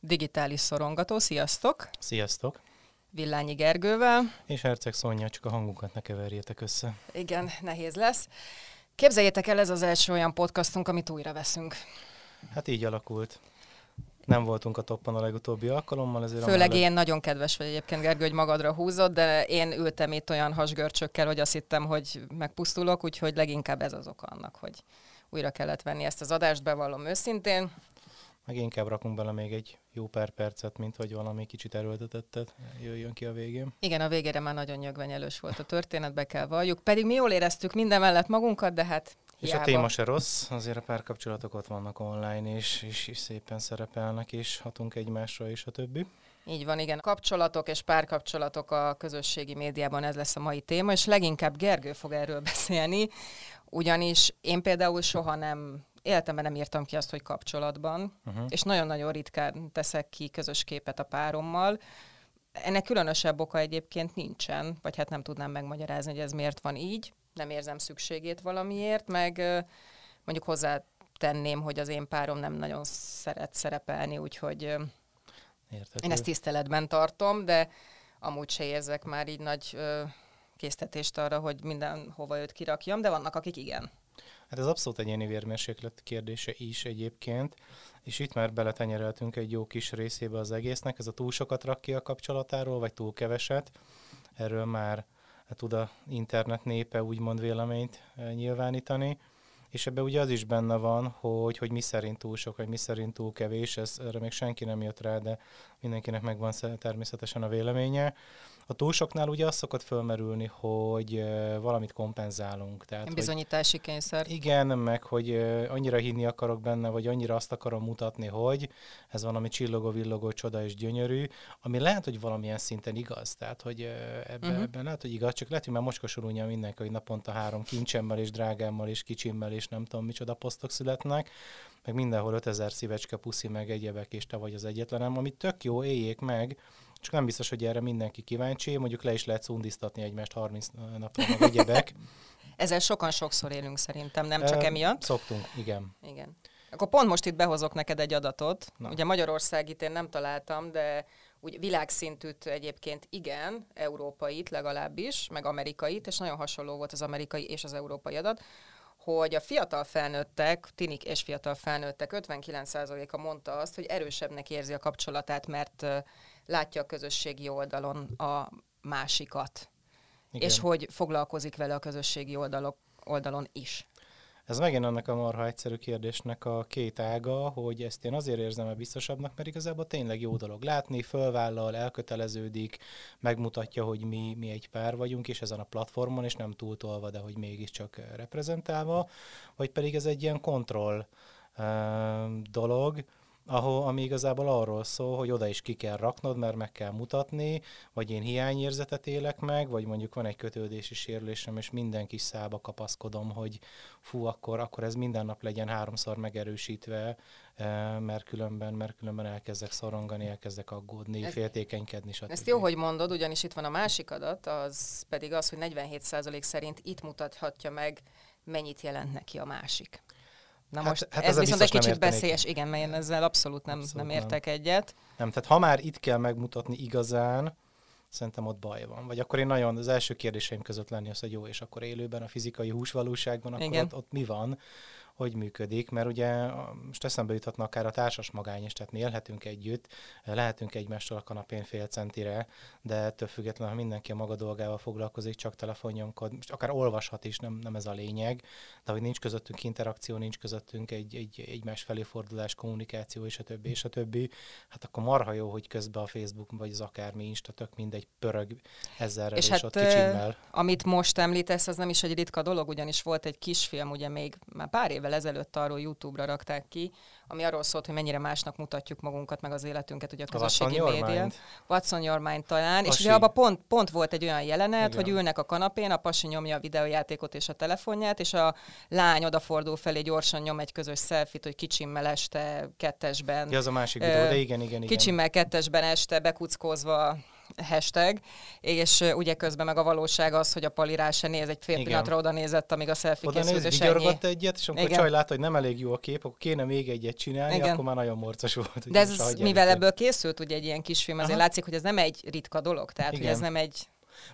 digitális szorongató. Sziasztok! Sziasztok! Villányi Gergővel. És Herceg Szonya, csak a hangunkat ne keverjétek össze. Igen, nehéz lesz. Képzeljétek el, ez az első olyan podcastunk, amit újra veszünk. Hát így alakult. Nem voltunk a toppon a legutóbbi alkalommal, ezért Főleg amellett... én nagyon kedves vagy egyébként, Gergő, hogy magadra húzott, de én ültem itt olyan hasgörcsökkel, hogy azt hittem, hogy megpusztulok, úgyhogy leginkább ez az oka annak, hogy újra kellett venni ezt az adást, bevallom őszintén meg inkább rakunk bele még egy jó pár percet, mint hogy valami kicsit erőltetettet jöjjön ki a végén. Igen, a végére már nagyon nyögvenyelős volt a történet, be kell valljuk. Pedig mi jól éreztük minden mellett magunkat, de hát és a téma se rossz, azért a párkapcsolatok ott vannak online, és, és, és szépen szerepelnek, és hatunk egymásra, és a többi. Így van, igen. Kapcsolatok és párkapcsolatok a közösségi médiában, ez lesz a mai téma, és leginkább Gergő fog erről beszélni, ugyanis én például soha nem életemben nem írtam ki azt, hogy kapcsolatban, uh-huh. és nagyon-nagyon ritkán teszek ki közös képet a párommal. Ennek különösebb oka egyébként nincsen, vagy hát nem tudnám megmagyarázni, hogy ez miért van így. Nem érzem szükségét valamiért, meg mondjuk hozzá tenném, hogy az én párom nem nagyon szeret szerepelni, úgyhogy Értető. én ezt tiszteletben tartom, de amúgy se érzek már így nagy késztetést arra, hogy mindenhova őt kirakjam, de vannak, akik igen. Hát ez abszolút egyéni vérmérséklet kérdése is egyébként, és itt már beletenyereltünk egy jó kis részébe az egésznek, ez a túl sokat rak ki a kapcsolatáról, vagy túl keveset, erről már tud a internet népe úgymond véleményt eh, nyilvánítani, és ebbe ugye az is benne van, hogy, hogy mi szerint túl sok, vagy mi szerint túl kevés, ez, erre még senki nem jött rá, de mindenkinek megvan természetesen a véleménye. A túl soknál ugye az szokott fölmerülni, hogy valamit kompenzálunk. Tehát, Bizonyítási hogy, kényszer. Igen, meg hogy annyira hinni akarok benne, vagy annyira azt akarom mutatni, hogy ez valami csillogó, villogó, csoda és gyönyörű, ami lehet, hogy valamilyen szinten igaz. Tehát, hogy ebben, uh-huh. ebben lehet, hogy igaz, csak lehet, hogy már moskosulunja mindenki, hogy naponta három kincsemmel és drágámmal és kicsimmel és nem tudom micsoda posztok születnek, meg mindenhol 5000 szívecske, puszi, meg egyebek, és te vagy az egyetlenem, ami tök jó, éljék meg, csak nem biztos, hogy erre mindenki kíváncsi, mondjuk le is lehet szundiztatni egymást 30 napra, meg egyebek. Ezzel sokan sokszor élünk szerintem, nem csak emiatt. Szoktunk, igen. Igen. Akkor pont most itt behozok neked egy adatot. Na. Ugye Magyarország itt én nem találtam, de úgy világszintűt egyébként igen, európait legalábbis, meg amerikait, és nagyon hasonló volt az amerikai és az európai adat, hogy a fiatal felnőttek, tinik és fiatal felnőttek 59%-a mondta azt, hogy erősebbnek érzi a kapcsolatát, mert látja a közösségi oldalon a másikat, Igen. és hogy foglalkozik vele a közösségi oldalok, oldalon is. Ez megint annak a marha egyszerű kérdésnek a két ága, hogy ezt én azért érzem el biztosabbnak, mert igazából tényleg jó dolog látni, fölvállal, elköteleződik, megmutatja, hogy mi, mi egy pár vagyunk, és ezen a platformon, és nem túltolva, de hogy mégiscsak reprezentálva, vagy pedig ez egy ilyen kontroll uh, dolog, ahol, ami igazából arról szól, hogy oda is ki kell raknod, mert meg kell mutatni, vagy én hiányérzetet élek meg, vagy mondjuk van egy kötődési sérülésem, és minden kis szába kapaszkodom, hogy fú, akkor, akkor ez minden nap legyen háromszor megerősítve, eh, mert különben, mert különben elkezdek szorongani, elkezdek aggódni, ez, féltékenykedni, stb. Ezt jó, hogy mondod, ugyanis itt van a másik adat, az pedig az, hogy 47% szerint itt mutathatja meg, mennyit jelent neki a másik. Na hát, most hát ez viszont egy kicsit beszélyes, igen, mert én ezzel abszolút nem, abszolút nem értek nem. egyet. Nem, tehát ha már itt kell megmutatni igazán, szerintem ott baj van. Vagy akkor én nagyon, az első kérdéseim között lenni az, hogy jó, és akkor élőben, a fizikai húsvalóságban, akkor ott, ott mi van? Hogy működik, mert ugye most eszembe juthatna akár a társas magány is, tehát mi élhetünk együtt, lehetünk egymástól a kanapén fél centire, de ettől függetlenül, ha mindenki a maga dolgával foglalkozik, csak telefonnyomkod, most akár olvashat is, nem, nem ez a lényeg, de hogy nincs közöttünk interakció, nincs közöttünk egy, egy egymás felé fordulás, kommunikáció, és a többi, és a többi, hát akkor marha jó, hogy közben a Facebook vagy az akármi Insta, tök mindegy pörög ezzel és, és hát, ott kicsimmel. amit most említesz, az nem is egy ritka dolog, ugyanis volt egy kisfilm, ugye még már pár évvel évvel ezelőtt arról YouTube-ra rakták ki, ami arról szólt, hogy mennyire másnak mutatjuk magunkat, meg az életünket, ugye a közösségi a média. What's on your mind talán. Pasi. És ugye abban pont, pont volt egy olyan jelenet, Igen. hogy ülnek a kanapén, a pasi nyomja a videójátékot és a telefonját, és a lány odafordul felé, gyorsan nyom egy közös selfit, hogy kicsimmel este kettesben. Ja, az a másik videó, de igen, igen, igen. Kicsimmel kettesben este bekuckózva hashtag, és ugye közben meg a valóság az, hogy a Pali rá se néz, egy fél Igen. pillanatra oda nézett, amíg a selfie oda készült, néz, vigyorgott egyet, és amikor Igen. csaj látta, hogy nem elég jó a kép, akkor kéne még egyet csinálni, Igen. akkor már nagyon morcos volt. De ez, mivel ebből készült ugye egy ilyen kisfilm, azért Aha. látszik, hogy ez nem egy ritka dolog, tehát Igen. hogy ez nem egy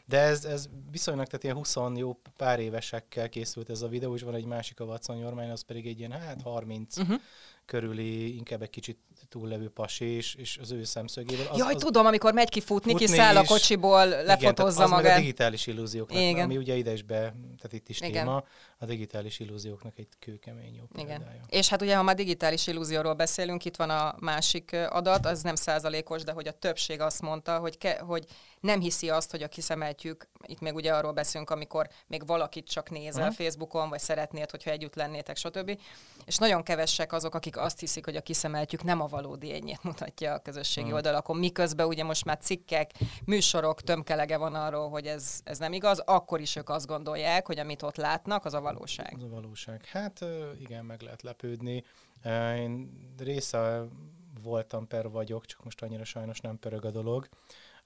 de ez, ez viszonylag, tehát ilyen 20 jó pár évesekkel készült ez a videó, és van egy másik a Watson Yormine, az pedig egy ilyen hát 30 uh-huh. Mhm. körüli, inkább egy kicsit túllevő pasi, és, és az ő szemszögéből. Az, Jaj, az, tudom, amikor megy ki futni, kiszáll a kocsiból, lefotózza igen, magát. A digitális illúzióknak, igen. ami ugye ide is be, tehát itt is igen. téma, a digitális illúzióknak egy kőkemény jó példája. Igen. És hát ugye, ha már digitális illúzióról beszélünk, itt van a másik adat, az nem százalékos, de hogy a többség azt mondta, hogy, ke, hogy nem hiszi azt, hogy a kiszemeltjük, itt még ugye arról beszélünk, amikor még valakit csak nézel uh-huh. Facebookon, vagy szeretnéd, hogyha együtt lennétek, stb. És nagyon kevesek azok, akik azt hiszik, hogy a kiszemeltjük nem a valódi ényét mutatja a közösségi uh-huh. oldalakon, miközben ugye most már cikkek, műsorok, tömkelege van arról, hogy ez, ez nem igaz, akkor is ők azt gondolják, hogy amit ott látnak, az a valóság. Az a valóság. Hát igen, meg lehet lepődni. Én része voltam per vagyok, csak most annyira sajnos nem pörög a dolog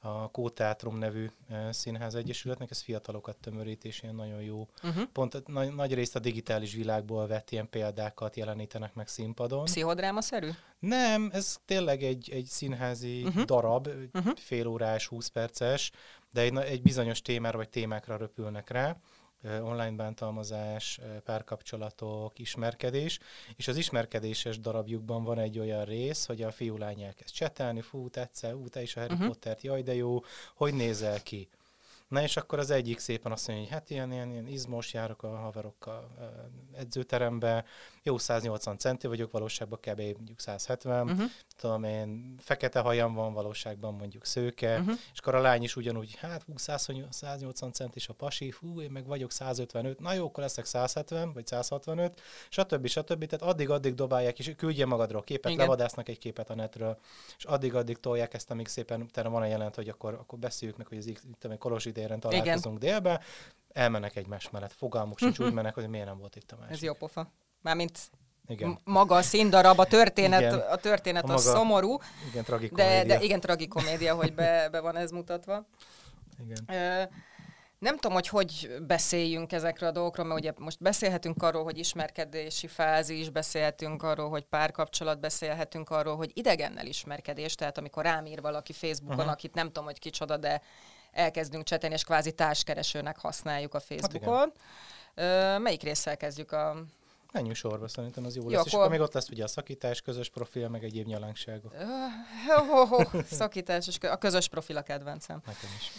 a Kóteátrum nevű színház egyesületnek, ez fiatalokat tömörít, és ilyen nagyon jó. Uh-huh. Pont nagy, nagy részt a digitális világból vett ilyen példákat jelenítenek meg színpadon. Pszichodráma-szerű? Nem, ez tényleg egy, egy színházi uh-huh. darab, uh-huh. fél órás, 20 perces, de egy, egy bizonyos témára vagy témákra röpülnek rá online bántalmazás, párkapcsolatok, ismerkedés, és az ismerkedéses darabjukban van egy olyan rész, hogy a fiú lány elkezd csetelni, fú, tetszett, ú, te is a Harry uh-huh. Pottert, jaj, de jó, hogy nézel ki? Na és akkor az egyik szépen azt mondja, hogy hát ilyen, ilyen, ilyen izmos, járok a haverokkal edzőterembe, jó 180 centi vagyok, valóságban kb. mondjuk 170, uh-huh. Mhm. tudom én, fekete hajam van, valóságban mondjuk szőke, uh-huh. és akkor a lány is ugyanúgy, hát hú, 180 centis a pasi, hú, én meg vagyok 155, na jó, akkor leszek 170, vagy 165, stb. stb. Tehát addig-addig dobálják, és küldje magadról képet, Igen. levadásznak egy képet a netről, és addig-addig tolják ezt, amíg szépen utána van a jelent, hogy akkor, akkor beszéljük meg, hogy az itt, Kolozsi téren találkozunk Igen. délbe, elmennek egymás mellett, fogalmuk sincs, úgy mennek, hogy miért nem volt itt a másik. Ez jó pofa. Mármint igen. maga a színdarab, a történet, igen. a történet a maga, szomorú. Igen, tragikomédia. De, de igen, tragikomédia, hogy be, be van ez mutatva. Igen. nem tudom, hogy hogy beszéljünk ezekről a dolgokról, mert ugye most beszélhetünk arról, hogy ismerkedési fázis, beszélhetünk arról, hogy párkapcsolat, beszélhetünk arról, hogy idegennel ismerkedés, tehát amikor rám ír valaki Facebookon, uh-huh. akit nem tudom, hogy kicsoda, de elkezdünk csetelni, és kvázi társkeresőnek használjuk a Facebookon. Hát melyik résszel kezdjük a Menjünk sorba, szerintem az jó, jó lesz. Akkor... És akkor még ott lesz ugye a szakítás, közös profil, meg egyéb nyalánkságok. Oh, oh, oh, szakítás, és a közös profil a kedvencem. Nekem is.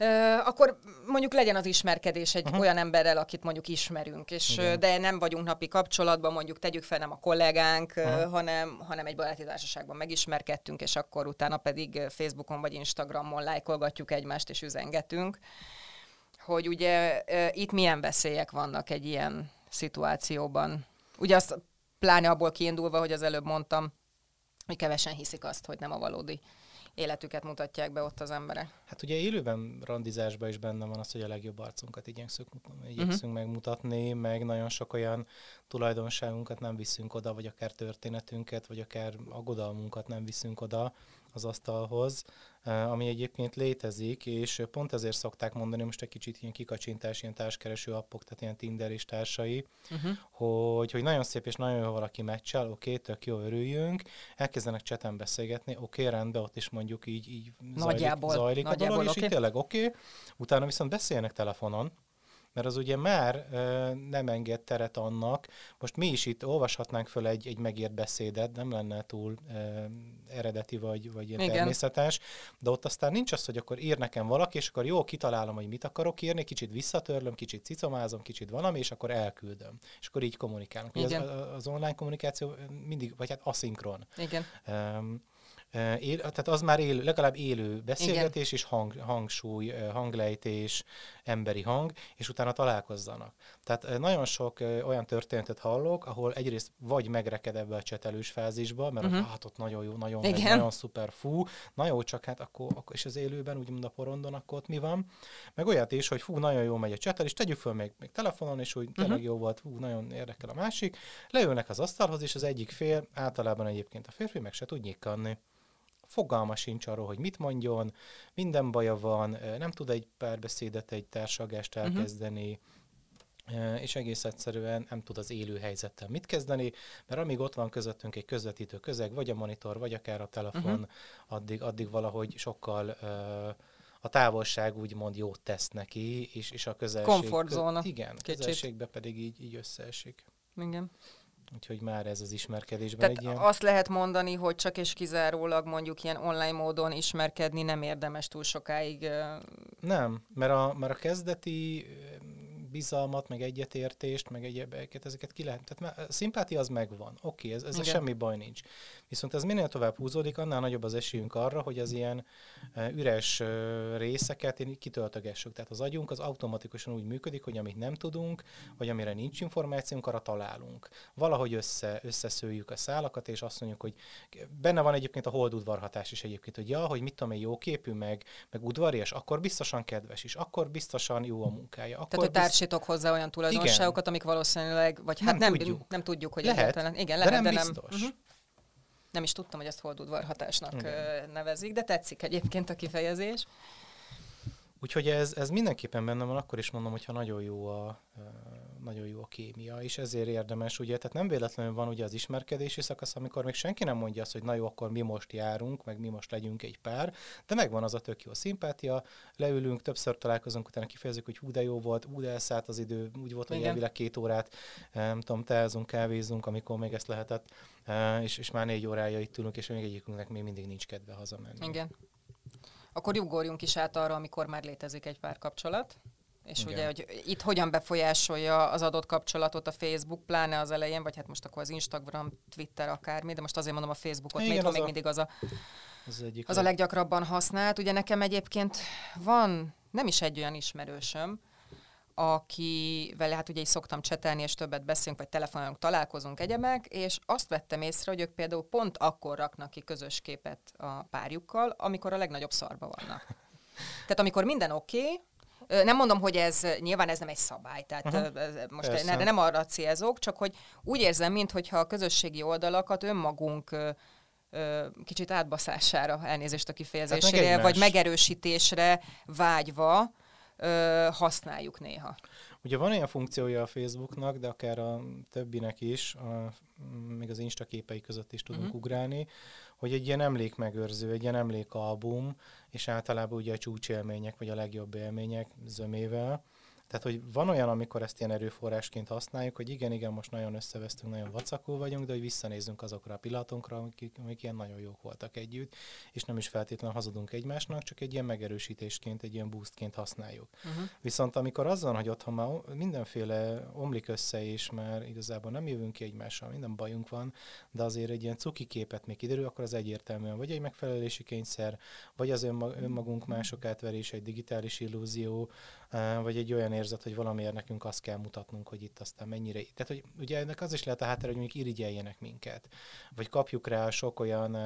Uh, akkor mondjuk legyen az ismerkedés egy uh-huh. olyan emberrel, akit mondjuk ismerünk, és Igen. de nem vagyunk napi kapcsolatban, mondjuk tegyük fel nem a kollégánk, uh-huh. hanem, hanem egy baráti társaságban megismerkedtünk, és akkor utána pedig Facebookon vagy Instagramon lájkolgatjuk egymást és üzengetünk. Hogy ugye uh, itt milyen veszélyek vannak egy ilyen szituációban. Ugye azt pláne abból kiindulva, hogy az előbb mondtam, hogy kevesen hiszik azt, hogy nem a valódi életüket mutatják be ott az emberek. Hát ugye élőben randizásban is benne van az, hogy a legjobb arcunkat igyekszünk, igyekszünk uh-huh. megmutatni, meg nagyon sok olyan tulajdonságunkat nem viszünk oda, vagy akár történetünket, vagy akár aggodalmunkat nem viszünk oda az asztalhoz, ami egyébként létezik, és pont ezért szokták mondani, most egy kicsit ilyen kikacsintás, ilyen társkereső appok, tehát ilyen Tinder és társai, uh-huh. hogy, hogy nagyon szép és nagyon jó valaki meccsel, oké, okay, tök jó, örüljünk, elkezdenek cseten beszélgetni, oké, okay, rendben, ott is mondjuk így, így nagyjából, zajlik, zajlik nagyjából, a dolog, okay. és így tényleg oké, okay, utána viszont beszélnek telefonon, mert az ugye már nem enged teret annak, most mi is itt olvashatnánk föl egy, egy megírt beszédet, nem lenne túl eredeti vagy, vagy ilyen Igen. természetes, de ott aztán nincs az, hogy akkor ír nekem valaki, és akkor jó, kitalálom, hogy mit akarok írni, kicsit visszatörlöm, kicsit cicomázom, kicsit valami, és akkor elküldöm. És akkor így kommunikálunk. Igen. Az, az online kommunikáció mindig, vagy hát aszinkron. Igen. Um, Él, tehát az már élő, legalább élő beszélgetés Igen. és hang, hangsúly, hanglejtés, emberi hang, és utána találkozzanak. Tehát nagyon sok olyan történetet hallok, ahol egyrészt vagy megreked ebbe a csetelős fázisba, mert uh-huh. hát ott nagyon jó, nagyon, megy, nagyon szuper, fú, na jó, csak hát akkor, akkor és az élőben, úgymond a porondon, akkor ott mi van. Meg olyat is, hogy fú, nagyon jó megy a csetel, és tegyük föl még, még telefonon, és úgy uh-huh. tényleg jó volt, fú, nagyon érdekel a másik. Leülnek az asztalhoz, és az egyik fél, általában egyébként a férfi meg se tud nyikkanni fogalma sincs arról, hogy mit mondjon, minden baja van, nem tud egy párbeszédet, egy társagást mhm. elkezdeni, uh-huh és egész egyszerűen nem tud az élő helyzettel mit kezdeni, mert amíg ott van közöttünk egy közvetítő közeg, vagy a monitor, vagy akár a telefon, uh-huh. addig, addig valahogy sokkal uh, a távolság úgymond jót tesz neki, és, és a közelség... Komfortzóna. Igen, a közelségbe pedig így, így összeesik. Igen. Úgyhogy már ez az ismerkedésben Tehát egy ilyen... azt lehet mondani, hogy csak és kizárólag mondjuk ilyen online módon ismerkedni nem érdemes túl sokáig. Nem, mert a, mert a kezdeti bizalmat, meg egyetértést, meg egyebeket, ezeket ki lehet. Tehát a szimpátia az megvan. Oké, okay, ez, a semmi baj nincs. Viszont ez minél tovább húzódik, annál nagyobb az esélyünk arra, hogy az ilyen üres részeket kitöltögessük. Tehát az agyunk az automatikusan úgy működik, hogy amit nem tudunk, vagy amire nincs információnk, arra találunk. Valahogy össze, összeszőjük a szálakat, és azt mondjuk, hogy benne van egyébként a holdudvarhatás is egyébként, hogy ja, hogy mit tudom én, jó képű, meg, meg udvarias, akkor biztosan kedves is, akkor biztosan jó a munkája. Akkor Tehát, hogy társítok hozzá olyan tulajdonságokat, igen. amik valószínűleg, vagy hát nem, nem tudjuk, nem tudjuk hogy lehet, egyáltalán. Igen, lehet, de nem biztos. De nem, uh-huh nem is tudtam, hogy ezt holdudvar hatásnak Igen. nevezik, de tetszik egyébként a kifejezés. Úgyhogy ez, ez mindenképpen benne van, akkor is mondom, hogyha nagyon jó a, nagyon jó a kémia, és ezért érdemes, ugye, tehát nem véletlenül van ugye az ismerkedési szakasz, amikor még senki nem mondja azt, hogy na jó, akkor mi most járunk, meg mi most legyünk egy pár, de megvan az a tök jó szimpátia, leülünk, többször találkozunk, utána kifejezzük, hogy hú de jó volt, hú de elszállt az idő, úgy volt, hogy elvileg két órát, nem tudom, teázunk, kávézunk, amikor még ezt lehetett, és, és már négy órája itt ülünk, és még egyikünknek még mindig nincs kedve hazamenni. Igen. Akkor ugorjunk is át arra, amikor már létezik egy párkapcsolat. És Igen. ugye, hogy itt hogyan befolyásolja az adott kapcsolatot a Facebook, pláne az elején, vagy hát most akkor az Instagram, Twitter, akármi, de most azért mondom a Facebookot, Igen, még, még a, mindig az a, az, az a leggyakrabban használt. Ugye nekem egyébként van nem is egy olyan ismerősöm, akivel hát ugye is szoktam csetelni, és többet beszélünk, vagy telefonálunk, találkozunk egyebek, és azt vettem észre, hogy ők például pont akkor raknak ki közös képet a párjukkal, amikor a legnagyobb szarba vannak. Tehát amikor minden oké, okay, nem mondom, hogy ez, nyilván ez nem egy szabály, tehát uh-huh. most ne, nem arra célzok, csak hogy úgy érzem, mintha a közösségi oldalakat önmagunk kicsit átbaszására, elnézést a kifejezésére, hát vagy megerősítésre vágyva, ö, használjuk néha. Ugye van olyan funkciója a Facebooknak, de akár a többinek is, a, még az Insta képei között is tudunk uh-huh. ugrálni, hogy egy ilyen emlékmegőrző, egy ilyen emlékalbum, és általában ugye a csúcsélmények, vagy a legjobb élmények zömével, tehát, hogy van olyan, amikor ezt ilyen erőforrásként használjuk, hogy igen, igen, most nagyon összevesztünk, nagyon vacakó vagyunk, de hogy visszanézzünk azokra a pillanatunkra, amik, amik ilyen nagyon jók voltak együtt, és nem is feltétlenül hazudunk egymásnak, csak egy ilyen megerősítésként, egy ilyen boostként használjuk. Uh-huh. Viszont amikor az van, hogy otthon már mindenféle omlik össze, és már igazából nem jövünk ki egymással, minden bajunk van, de azért egy ilyen cuki képet még kiderül, akkor az egyértelműen vagy egy megfelelési kényszer, vagy az önmagunk mások átverés, egy digitális illúzió, vagy egy olyan érzet, hogy valamiért nekünk azt kell mutatnunk, hogy itt aztán mennyire... Tehát, hogy ugye ennek az is lehet a háttere, hogy mondjuk irigyeljenek minket, vagy kapjuk rá sok olyan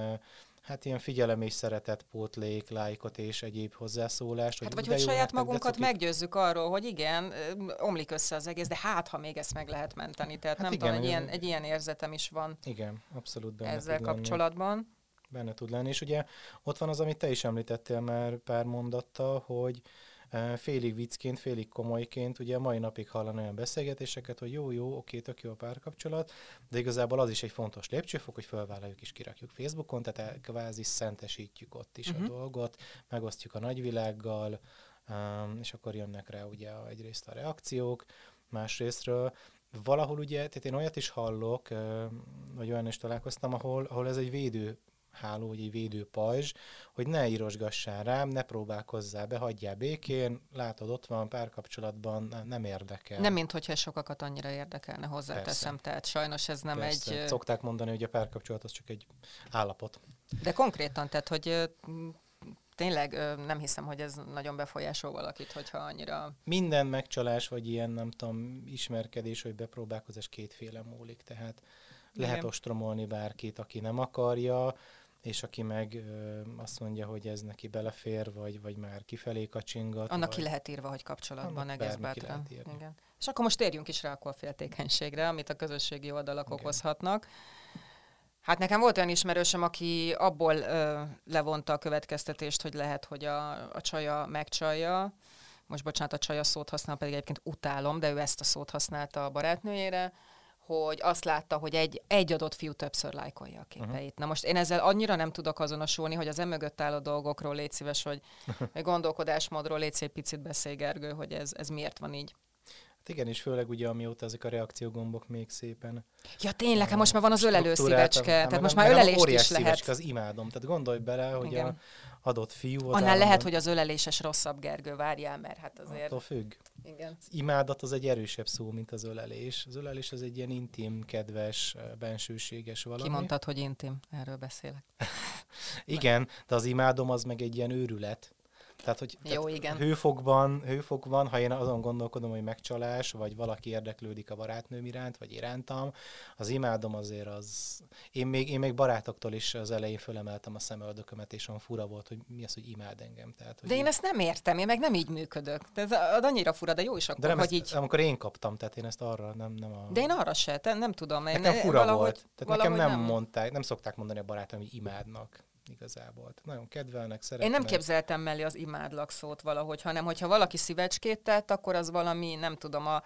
hát ilyen figyelem és szeretet, pótlék, lájkot és egyéb hozzászólást. Hát vagy hogy saját hát magunkat meggyőzzük arról, hogy igen, omlik össze az egész, de hát, ha még ezt meg lehet menteni. Tehát hát nem igen, tudom, egy ilyen, egy ilyen érzetem is van. Igen, abszolút benne Ezzel kapcsolatban. Lenni. Benne tud lenni, és ugye ott van az, amit te is említettél már pár mondattal, hogy félig viccként, félig komolyként, ugye mai napig hallani olyan beszélgetéseket, hogy jó, jó, oké, tök jó a párkapcsolat, de igazából az is egy fontos lépcsőfok, hogy felvállaljuk és kirakjuk Facebookon, tehát kvázi szentesítjük ott is uh-huh. a mhm. dolgot, megosztjuk a nagyvilággal, és akkor jönnek rá ugye egyrészt a reakciók, másrésztről valahol ugye, tehát én olyat is hallok, vagy olyan is találkoztam, ahol, ahol ez egy védő háló, vagy egy védő pajzs, hogy ne írosgassál rám, ne próbálkozzál be, hagyjál békén, látod, ott van párkapcsolatban, nem érdekel. Nem, mint hogyha sokakat annyira érdekelne, hozzáteszem, Persze. tehát sajnos ez nem Persze. egy... Szokták mondani, hogy a párkapcsolat az csak egy állapot. De konkrétan, tehát, hogy tényleg nem hiszem, hogy ez nagyon befolyásol valakit, hogyha annyira... Minden megcsalás, vagy ilyen, nem tudom, ismerkedés, vagy bepróbálkozás kétféle múlik, tehát lehet Igen. ostromolni bárkit, aki nem akarja, és aki meg ö, azt mondja, hogy ez neki belefér, vagy, vagy már kifelé kacsingat. Annak vagy... ki lehet írva, hogy kapcsolatban egész bátran. Igen. És akkor most térjünk is rá a féltékenységre, amit a közösségi oldalak Igen. okozhatnak. Hát nekem volt olyan ismerősöm, aki abból ö, levonta a következtetést, hogy lehet, hogy a, a csaja megcsalja. Most bocsánat, a csaja szót használ, pedig egyébként utálom, de ő ezt a szót használta a barátnőjére, hogy azt látta, hogy egy, egy adott fiú többször lájkolja a képeit. Uh-huh. Na most én ezzel annyira nem tudok azonosulni, hogy az emögött álló dolgokról légy szíves, hogy gondolkodásmódról légy egy picit beszélj, Gergő, hogy ez, ez miért van így. Hát igen, és főleg ugye amióta ezek a reakciógombok még szépen. Ja tényleg, hát most már van az ölelő szívecske, tehát most már ölelést is lehet. Szívecske, az imádom, tehát gondolj bele, hogy igen. a adott fiú. Az Annál állandó... lehet, hogy az öleléses rosszabb, Gergő, várjál, mert hát azért... Attól függ. Igen. Az imádat az egy erősebb szó, mint az ölelés. Az ölelés az egy ilyen intim, kedves, bensőséges valami. Kimondtad, hogy intim, erről beszélek. Igen, de az imádom az meg egy ilyen őrület. Tehát, hogy Jó, tehát igen. Hőfokban, hőfokban, ha én azon gondolkodom, hogy megcsalás, vagy valaki érdeklődik a barátnőm iránt, vagy irántam, az imádom azért az... Én még, én még barátoktól is az elején fölemeltem a szemöldökömet, és olyan fura volt, hogy mi az, hogy imád engem. Tehát, hogy de én így... ezt nem értem, én meg nem így működök. De ez annyira fura, de jó is akkor, de nem hogy ezt, így... Amikor én kaptam, tehát én ezt arra nem, nem a... De én arra se, te, nem tudom. Én nekem fura valahogy, volt. Tehát nekem nem, nem mondták, nem szokták mondani a barátom, hogy imádnak igazából. Tehát nagyon kedvelnek, szeretnek. Én nem képzeltem mellé az imádlak szót valahogy, hanem hogyha valaki szívecskét tett, akkor az valami, nem tudom, a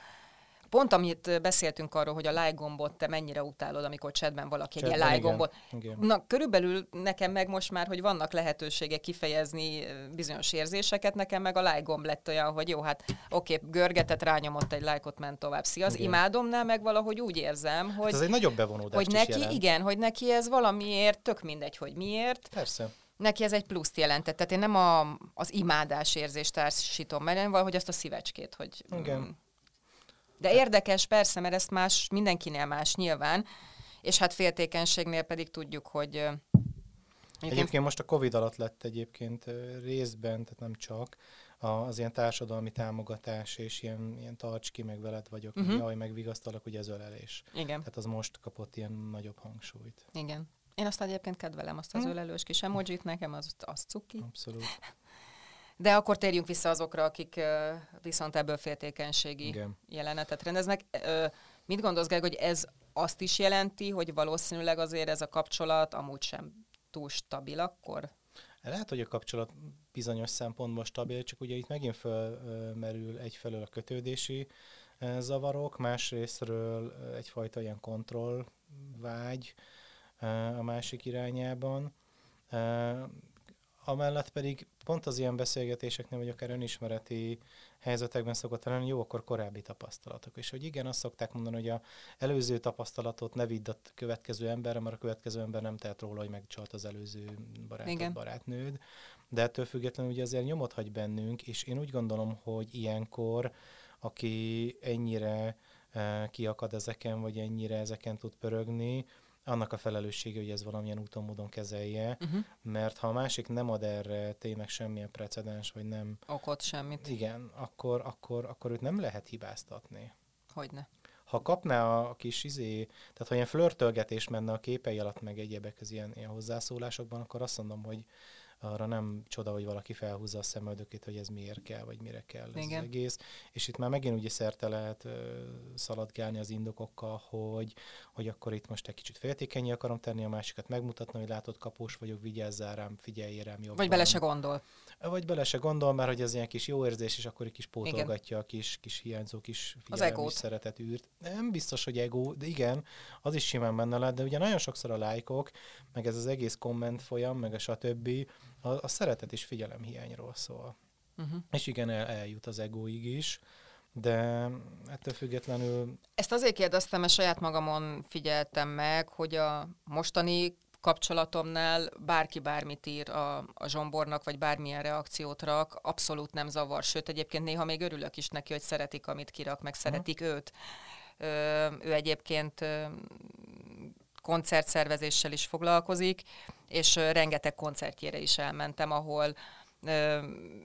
Pont amit beszéltünk arról, hogy a like gombot te mennyire utálod, amikor chatben valaki chatben, egy ilyen like gombot. Igen. Na, körülbelül nekem meg most már, hogy vannak lehetőségek kifejezni bizonyos érzéseket, nekem meg a like gomb lett olyan, hogy jó, hát oké, okay, görgetett, rányomott egy lájkot, ment tovább. Szia, az igen. imádomnál meg valahogy úgy érzem, hogy... Hát ez egy nagyobb bevonódás Hogy neki, jelent. igen, hogy neki ez valamiért, tök mindegy, hogy miért. Persze neki ez egy pluszt jelentett. Tehát én nem a, az imádás érzést társítom, mert valahogy azt a szívecskét, hogy Igen. Mm, de érdekes persze, mert ezt más, mindenkinél más nyilván, és hát féltékenységnél pedig tudjuk, hogy Egyébként, egyébként most a Covid alatt lett egyébként részben, tehát nem csak, az ilyen társadalmi támogatás, és ilyen, ilyen tarts ki, meg veled vagyok, uh-huh. jaj, meg vigasztalak, ugye ez ölelés. Igen. Tehát az most kapott ilyen nagyobb hangsúlyt. Igen. Én azt egyébként kedvelem, azt az hmm. ölelős kis emojit, nekem az, az cuki. Abszolút. De akkor térjünk vissza azokra, akik viszont ebből féltékenységi Igen. jelenetet rendeznek. Mit gondolsz, Gerg, hogy ez azt is jelenti, hogy valószínűleg azért ez a kapcsolat amúgy sem túl stabil akkor? Lehet, hogy a kapcsolat bizonyos szempontból stabil, csak ugye itt megint felmerül egyfelől a kötődési zavarok, másrésztről egyfajta ilyen kontrollvágy a másik irányában. Amellett pedig pont az ilyen beszélgetéseknél, vagy akár önismereti helyzetekben szokott lenni, jó, akkor korábbi tapasztalatok. És hogy igen, azt szokták mondani, hogy a előző tapasztalatot ne vidd a következő emberre, mert a következő ember nem tehet róla, hogy megcsalt az előző barátod, igen. barátnőd. De ettől függetlenül ugye azért nyomot hagy bennünk, és én úgy gondolom, hogy ilyenkor, aki ennyire uh, kiakad ezeken, vagy ennyire ezeken tud pörögni, annak a felelőssége, hogy ez valamilyen úton, módon kezelje, uh-huh. mert ha a másik nem ad erre tényleg semmilyen precedens, vagy nem... Okot semmit. Igen, akkor, akkor, akkor őt nem lehet hibáztatni. Hogyne. Ha kapná a kis izé, tehát ha ilyen flörtölgetés menne a képei alatt, meg egyebek az ilyen, ilyen hozzászólásokban, akkor azt mondom, hogy arra nem csoda, hogy valaki felhúzza a szemöldökét, hogy ez miért kell, vagy mire kell ez Igen. az egész. És itt már megint ugye szerte lehet uh, szaladgálni az indokokkal, hogy, hogy akkor itt most egy kicsit féltékenyé akarom tenni a másikat, megmutatni, hogy látod, kapós vagyok, vigyázzál rám, figyelj rám jobban. Vagy bele se gondol. Vagy bele se gondol, mert hogy ez ilyen kis jó érzés, és akkor egy kis pótolgatja igen. a kis, kis hiányzó kis figyelem és szeretet űrt. Nem biztos, hogy ego, de igen, az is simán benne lehet, de ugye nagyon sokszor a lájkok, meg ez az egész komment folyam, meg a stb a, a szeretet és figyelem hiányról szól. Uh-huh. És igen, el, eljut az egóig is, de ettől függetlenül... Ezt azért kérdeztem, mert saját magamon figyeltem meg, hogy a mostani kapcsolatomnál bárki bármit ír a, a zsombornak, vagy bármilyen reakciót rak, abszolút nem zavar. Sőt, egyébként néha még örülök is neki, hogy szeretik, amit kirak, meg szeretik uh-huh. őt. Ö, ő egyébként ö, koncertszervezéssel is foglalkozik, és rengeteg koncertjére is elmentem, ahol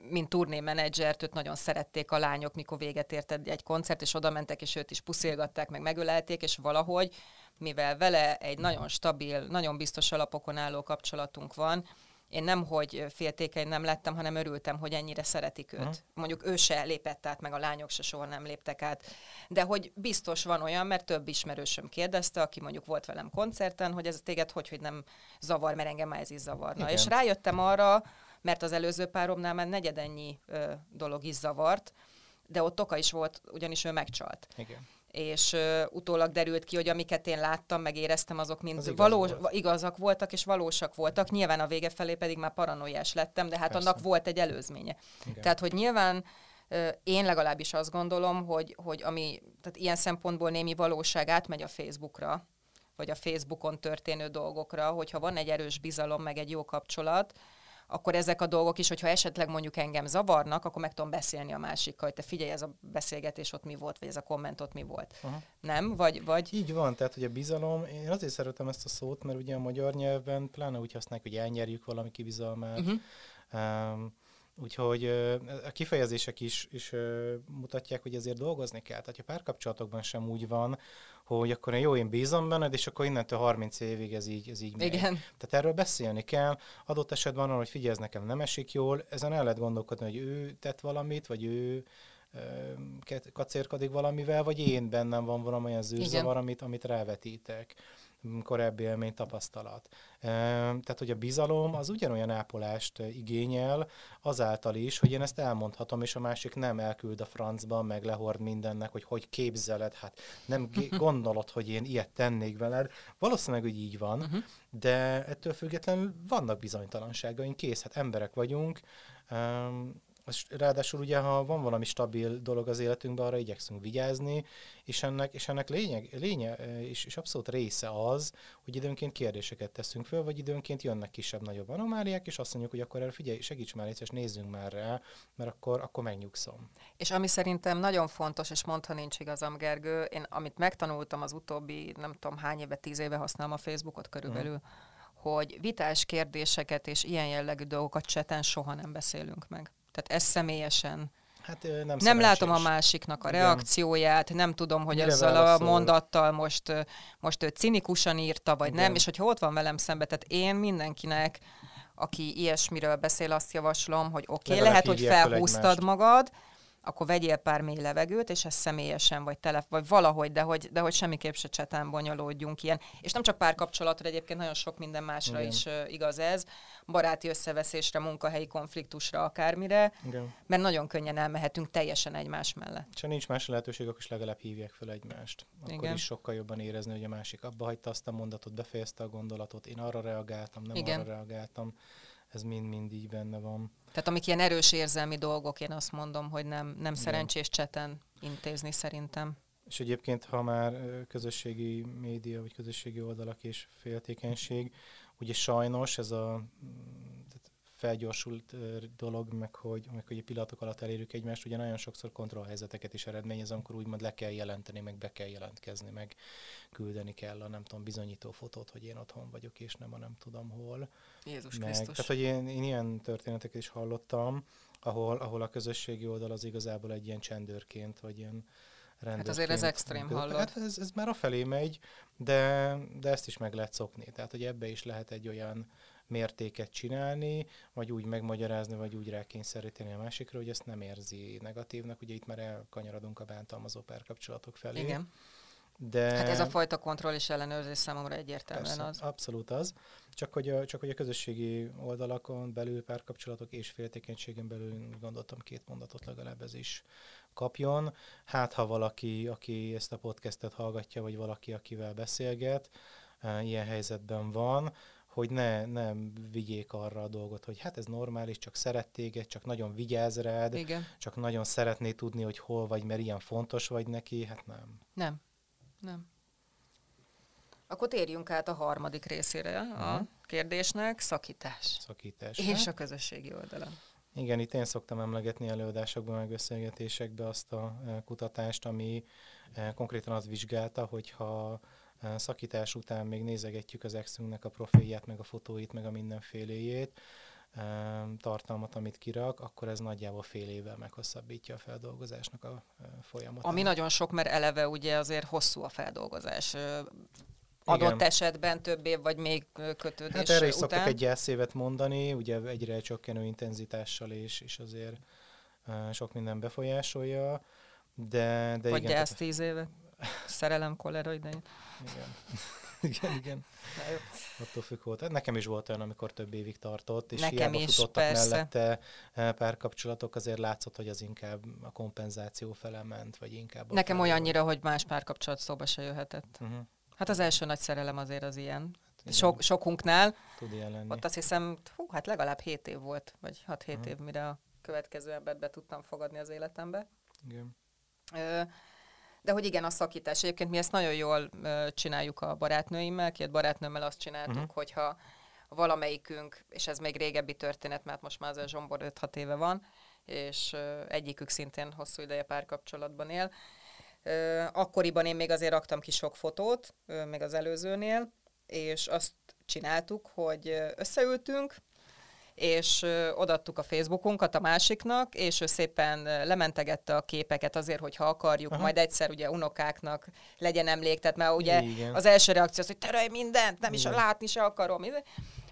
mint turnémenedzsert, őt nagyon szerették a lányok, mikor véget ért egy koncert, és oda mentek, és őt is puszilgatták, meg megölelték, és valahogy, mivel vele egy nagyon stabil, nagyon biztos alapokon álló kapcsolatunk van, én nem, hogy féltékeny nem lettem, hanem örültem, hogy ennyire szeretik őt. Uh-huh. Mondjuk ő se lépett át, meg a lányok se soha nem léptek át. De hogy biztos van olyan, mert több ismerősöm kérdezte, aki mondjuk volt velem koncerten, hogy ez téged hogy, hogy nem zavar, mert engem már ez is zavarna. Igen. És rájöttem arra, mert az előző páromnál már negyedennyi ö, dolog is zavart, de ott oka is volt, ugyanis ő megcsalt. Igen és uh, utólag derült ki, hogy amiket én láttam, meg éreztem, azok mind az igaz valós, volt. igazak voltak, és valósak voltak. Nyilván a vége felé pedig már paranoiás lettem, de hát Persze. annak volt egy előzménye. Igen. Tehát, hogy nyilván uh, én legalábbis azt gondolom, hogy, hogy ami, tehát ilyen szempontból némi valóság átmegy a Facebookra, vagy a Facebookon történő dolgokra, hogyha van egy erős bizalom, meg egy jó kapcsolat, akkor ezek a dolgok is, hogyha esetleg mondjuk engem zavarnak, akkor meg tudom beszélni a másikkal, hogy te figyelj, ez a beszélgetés ott mi volt, vagy ez a komment ott mi volt. Aha. Nem? Vagy, vagy... Így van, tehát hogy a bizalom, én azért szeretem ezt a szót, mert ugye a magyar nyelvben pláne úgy használják, hogy elnyerjük valami kibizalmát. Uh-huh. Um, Úgyhogy a kifejezések is, is mutatják, hogy ezért dolgozni kell. Tehát a párkapcsolatokban sem úgy van, hogy akkor jó, én bízom benned, és akkor innentől 30 évig ez így, ez így megy. Igen. Tehát erről beszélni kell. Adott esetben van, hogy figyelj, ez nekem nem esik jól, ezen el lehet gondolkodni, hogy ő tett valamit, vagy ő kacérkodik valamivel, vagy én bennem van valamilyen zűrzavar, amit, amit rávetítek korábbi élmény, tapasztalat. Tehát, hogy a bizalom az ugyanolyan ápolást igényel azáltal is, hogy én ezt elmondhatom, és a másik nem elküld a francba, meg lehord mindennek, hogy hogy képzeled, hát nem gondolod, hogy én ilyet tennék veled. Valószínűleg, hogy így van, uh-huh. de ettől függetlenül vannak bizonytalanságaink, kész, hát emberek vagyunk, Ráadásul ugye, ha van valami stabil dolog az életünkben, arra igyekszünk vigyázni, és ennek, és ennek lényeg, lénye, és, és abszolút része az, hogy időnként kérdéseket teszünk föl, vagy időnként jönnek kisebb-nagyobb anomáliák, és azt mondjuk, hogy akkor erre figyelj, segíts már, és nézzünk már rá, mert akkor, akkor megnyugszom. És ami szerintem nagyon fontos, és mondta nincs igazam, Gergő, én amit megtanultam az utóbbi, nem tudom hány éve, tíz éve használom a Facebookot körülbelül, hmm hogy vitás kérdéseket és ilyen jellegű dolgokat cseten soha nem beszélünk meg. Tehát ez személyesen. Hát, nem, nem látom a másiknak a reakcióját, nem tudom, hogy Mire ezzel válaszol? a mondattal most, most ő cinikusan írta, vagy Igen. nem, és hogyha ott van velem szembe, tehát én mindenkinek, aki ilyesmiről beszél, azt javaslom, hogy oké, okay, lehet, hogy felhúztad magad, akkor vegyél pár mély levegőt, és ez személyesen, vagy tele, vagy valahogy, de hogy, de hogy semmiképp se csetán bonyolódjunk ilyen. És nem csak párkapcsolatra, egyébként nagyon sok minden másra Igen. is uh, igaz ez, baráti összeveszésre, munkahelyi konfliktusra, akármire, Igen. mert nagyon könnyen elmehetünk teljesen egymás mellett. Ha nincs más lehetőség, akkor is legalább hívják fel egymást. Akkor Igen. is sokkal jobban érezni, hogy a másik abba hagyta azt a mondatot, befejezte a gondolatot, én arra reagáltam, nem Igen. arra reagáltam ez mind-mind így benne van. Tehát amik ilyen erős érzelmi dolgok, én azt mondom, hogy nem, nem szerencsés cseten intézni szerintem. És egyébként, ha már közösségi média, vagy közösségi oldalak és féltékenység, ugye sajnos ez a felgyorsult dolog, meg hogy, meg hogy a pillanatok alatt elérjük egymást, ugye nagyon sokszor kontrollhelyzeteket is eredményez, amikor úgymond le kell jelenteni, meg be kell jelentkezni, meg küldeni kell a nem tudom, bizonyító fotót, hogy én otthon vagyok, és nem a nem tudom hol. Jézus meg, Krisztus. Tehát, hogy én, én ilyen történeteket is hallottam, ahol, ahol a közösségi oldal az igazából egy ilyen csendőrként, vagy ilyen Hát azért ez extrém hallott. Hát ez, ez már a felé megy, de, de ezt is meg lehet szokni. Tehát, hogy ebbe is lehet egy olyan mértéket csinálni, vagy úgy megmagyarázni, vagy úgy rákényszeríteni a másikra, hogy ezt nem érzi negatívnak. Ugye itt már elkanyarodunk a bántalmazó párkapcsolatok felé. Igen. De... Hát ez a fajta kontroll és ellenőrzés számomra egyértelműen Persze, az. Abszolút az. Csak hogy, a, csak hogy a közösségi oldalakon belül párkapcsolatok és féltékenységen belül gondoltam két mondatot legalább ez is kapjon. Hát ha valaki, aki ezt a podcastet hallgatja, vagy valaki, akivel beszélget, eh, ilyen helyzetben van, hogy ne, nem vigyék arra a dolgot, hogy hát ez normális, csak szeret téged, csak nagyon vigyáz rád, Igen. csak nagyon szeretné tudni, hogy hol vagy, mert ilyen fontos vagy neki, hát nem. Nem, nem. Akkor térjünk át a harmadik részére a uh-huh. kérdésnek, szakítás. Szakítás. És a közösségi oldalon. Igen, itt én szoktam emlegetni előadásokban, meg beszélgetésekben azt a e, kutatást, ami e, konkrétan azt vizsgálta, hogyha szakítás után még nézegetjük az exünknek a profilját, meg a fotóit, meg a mindenféléjét, tartalmat, amit kirak, akkor ez nagyjából fél évvel meghosszabbítja a feldolgozásnak a folyamatát. Ami nagyon sok, mert eleve ugye azért hosszú a feldolgozás adott Igen. esetben több év vagy még kötődés Hát erre is után. szoktak egy gyászévet mondani, ugye egyre csökkenő intenzitással és, és azért uh, sok minden befolyásolja, de, de vagy igen. gyász tíz éve? Szerelem, kolera idején. Igen. igen, igen. Attól függ volt. Nekem is volt olyan, amikor több évig tartott, és Nekem is, futottak persze. mellette eh, párkapcsolatok, azért látszott, hogy az inkább a kompenzáció fele ment, vagy inkább... Nekem olyannyira, hogy más párkapcsolat szóba se jöhetett. Uh-huh. Hát az első nagy szerelem azért az ilyen. Hát Sok, sokunknál. Tud ilyen lenni. Ott azt hiszem, hú, hát legalább 7 év volt, vagy 6-7 uh-huh. év, mire a következő embert be tudtam fogadni az életembe. Igen. Ö, de hogy igen, a szakítás. Egyébként mi ezt nagyon jól csináljuk a barátnőimmel. Két barátnőmmel azt csináltuk, uh-huh. hogyha valamelyikünk, és ez még régebbi történet, mert most már az a Zsombor 5-6 éve van, és egyikük szintén hosszú ideje párkapcsolatban él. Akkoriban én még azért raktam ki sok fotót, még az előzőnél, és azt csináltuk, hogy összeültünk, és odaadtuk a Facebookunkat a másiknak, és ő szépen lementegette a képeket azért, hogyha akarjuk, Aha. majd egyszer ugye unokáknak legyen emlék, tehát mert ugye Igen. az első reakció az, hogy terelj mindent, nem Igen. is látni se akarom.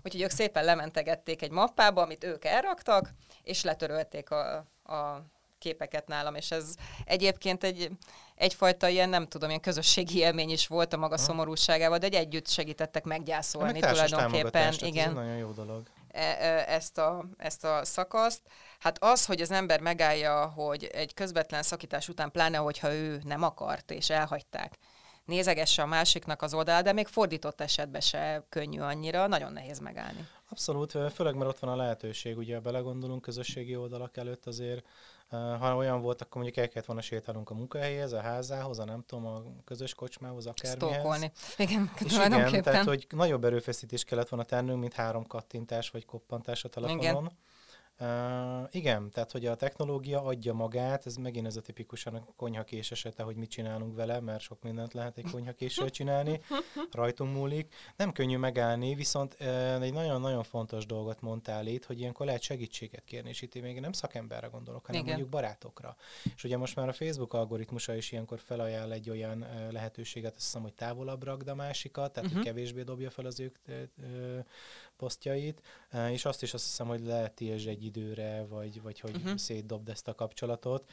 Úgyhogy ők szépen lementegették egy mappába, amit ők elraktak, és letörölték a, a képeket nálam, és ez egyébként egy, egyfajta ilyen, nem tudom, ilyen közösségi élmény is volt a maga ha. szomorúságával, de egy együtt segítettek meggyászolni tulajdonképpen. Igen. Ez nagyon jó dolog. E, e, ezt a, ezt a szakaszt. Hát az, hogy az ember megállja, hogy egy közvetlen szakítás után, pláne hogyha ő nem akart és elhagyták, nézegesse a másiknak az oldalát, de még fordított esetben se könnyű annyira, nagyon nehéz megállni. Abszolút, főleg mert ott van a lehetőség, ugye belegondolunk közösségi oldalak előtt azért, ha olyan volt, akkor mondjuk el kellett volna sétálnunk a munkahelyhez, a házához, a nem tudom, a közös kocsmához, akármihez. Stalkolni. Igen, és igen, tehát hogy nagyobb erőfeszítés kellett volna tennünk, mint három kattintás vagy koppantás a telefonon. Igen. Uh, igen, tehát hogy a technológia adja magát, ez megint ez a tipikusan a konyhakés esete, hogy mit csinálunk vele, mert sok mindent lehet egy konyhakéssel csinálni, rajtunk múlik. Nem könnyű megállni, viszont uh, egy nagyon-nagyon fontos dolgot mondtál itt, hogy ilyenkor lehet segítséget kérni, és itt még nem szakemberre gondolok, hanem igen. mondjuk barátokra. És ugye most már a Facebook algoritmusa is ilyenkor felajánl egy olyan uh, lehetőséget, azt hiszem, hogy távolabb ragd a másikat, tehát uh-huh. hogy kevésbé dobja fel az ők posztjait, és azt is azt hiszem, hogy lehet tiltsd egy időre, vagy, vagy hogy uh-huh. szétdobd ezt a kapcsolatot.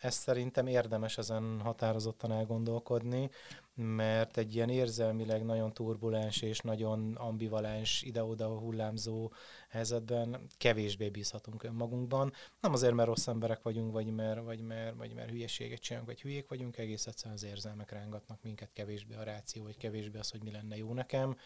Ezt szerintem érdemes ezen határozottan elgondolkodni, mert egy ilyen érzelmileg nagyon turbulens és nagyon ambivalens, ide-oda hullámzó helyzetben kevésbé bízhatunk önmagunkban. Nem azért, mert rossz emberek vagyunk, vagy mert, vagy mert, vagy mert hülyeséget csinálunk, vagy hülyék vagyunk, egész egyszerűen az érzelmek rángatnak minket kevésbé a ráció, vagy kevésbé az, hogy mi lenne jó nekem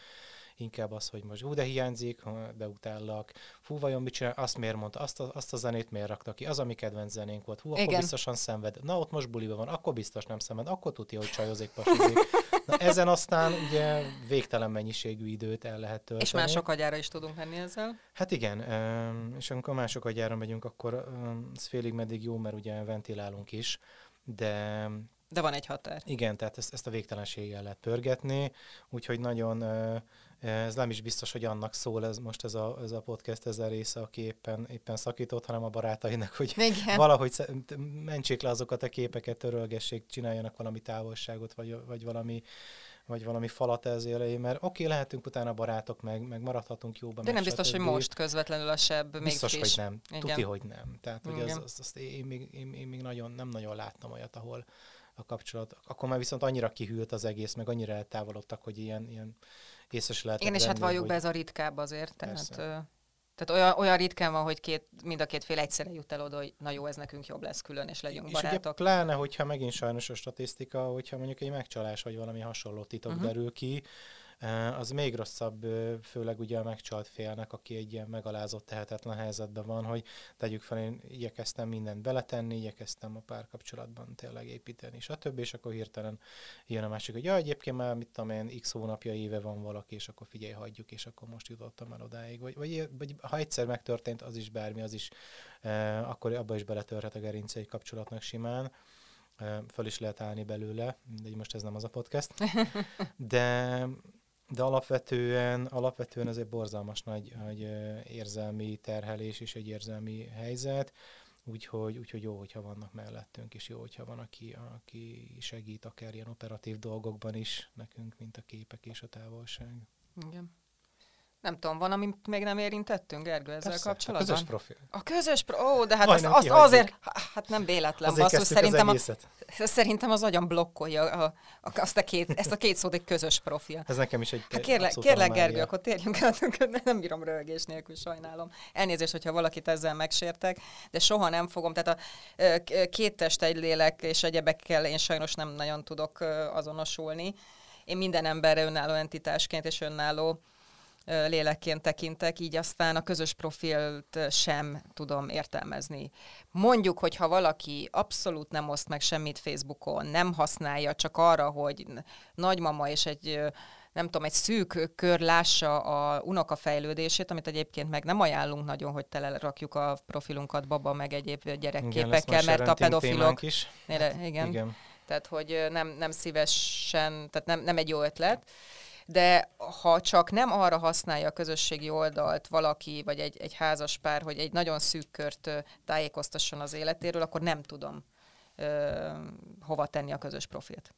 inkább az, hogy most hú, de hiányzik, de utállak, fú, vajon mit csinál, azt miért mondta, azt a, azt a zenét miért rakta ki, az a mi kedvenc zenénk volt, hú, akkor Igen. biztosan szenved, na ott most buliba van, akkor biztos nem szenved, akkor tudja, hogy csajozik, pasizik. Na, ezen aztán ugye végtelen mennyiségű időt el lehet tölteni. És mások agyára is tudunk menni ezzel? Hát igen, és amikor mások agyára megyünk, akkor ez félig meddig jó, mert ugye ventilálunk is, de de van egy határ. Igen, tehát ezt, ezt a végtelenséggel lehet pörgetni, úgyhogy nagyon ez nem is biztos, hogy annak szól ez most ez a, ez a podcast, ez a része, aki éppen, éppen szakított, hanem a barátainak, hogy Igen. valahogy mentsék le azokat a képeket, törölgessék, csináljanak valami távolságot, vagy, vagy valami vagy valami falat ez elejé, mert oké, okay, lehetünk utána barátok, meg, meg maradhatunk jóban. De nem biztos, hogy most közvetlenül a sebb Biztos, hogy nem. Igen. Tuti, hogy nem. Tehát, hogy az, az, az, én, még, én, én még nagyon, nem nagyon láttam olyat, ahol a kapcsolat. Akkor már viszont annyira kihűlt az egész, meg annyira eltávolodtak, hogy ilyen, ilyen észre se Igen, és hát valljuk hogy... be, ez a ritkább azért. Tehát, tehát olyan, olyan ritkán van, hogy két, mind a két fél egyszerre jut el oda, hogy na jó, ez nekünk jobb lesz külön, és legyünk és barátok. Ugye pláne, hogyha megint sajnos a statisztika, hogyha mondjuk egy megcsalás vagy valami hasonló titok uh-huh. derül ki, az még rosszabb, főleg ugye a megcsalt félnek, aki egy ilyen megalázott, tehetetlen helyzetben van, hogy tegyük fel, én igyekeztem mindent beletenni, igyekeztem a párkapcsolatban tényleg építeni, stb. És akkor hirtelen jön a másik, hogy ja, egyébként már mit tudom én, x hónapja, éve van valaki, és akkor figyelj, hagyjuk, és akkor most jutottam el odáig. Vagy, vagy, vagy ha egyszer megtörtént, az is bármi, az is, akkor abba is beletörhet a gerince egy kapcsolatnak simán föl is lehet állni belőle, de most ez nem az a podcast. De, de alapvetően, alapvetően ez egy borzalmas nagy, nagy érzelmi terhelés és egy érzelmi helyzet. Úgyhogy, úgyhogy jó, hogyha vannak mellettünk, és jó, hogyha van, aki, aki segít akár ilyen operatív dolgokban is nekünk, mint a képek és a távolság. Igen. Nem tudom, van, amit még nem érintettünk, Gergő, ezzel Persze, kapcsolatban? A közös profil. A közös pro... Ó, de hát azt, azt azért... Hát nem véletlen, Azért basszus, szerintem, az a, szerintem az agyam blokkolja a, a, azt a két, ezt a két szót, egy közös profil. Ez nekem is egy Hát kérlek, kérlek. Gergő, akkor térjünk át, nem bírom röhögés nélkül, sajnálom. Elnézést, hogyha valakit ezzel megsértek, de soha nem fogom. Tehát a két test, egy lélek és egyebekkel én sajnos nem nagyon tudok azonosulni. Én minden emberre önálló entitásként és önálló lélekként tekintek, így aztán a közös profilt sem tudom értelmezni. Mondjuk, hogyha valaki abszolút nem oszt meg semmit Facebookon, nem használja csak arra, hogy nagymama és egy nem tudom, egy szűk kör lássa a unoka fejlődését, amit egyébként meg nem ajánlunk nagyon, hogy telerakjuk a profilunkat baba meg egyéb Igen, gyerekképekkel, majd mert a pedofilok... Is. Igen, igen. Igen. Tehát, hogy nem, nem szívesen, tehát nem, nem egy jó ötlet. De ha csak nem arra használja a közösségi oldalt valaki, vagy egy, egy házas pár, hogy egy nagyon szűk kört tájékoztasson az életéről, akkor nem tudom ö, hova tenni a közös profilt.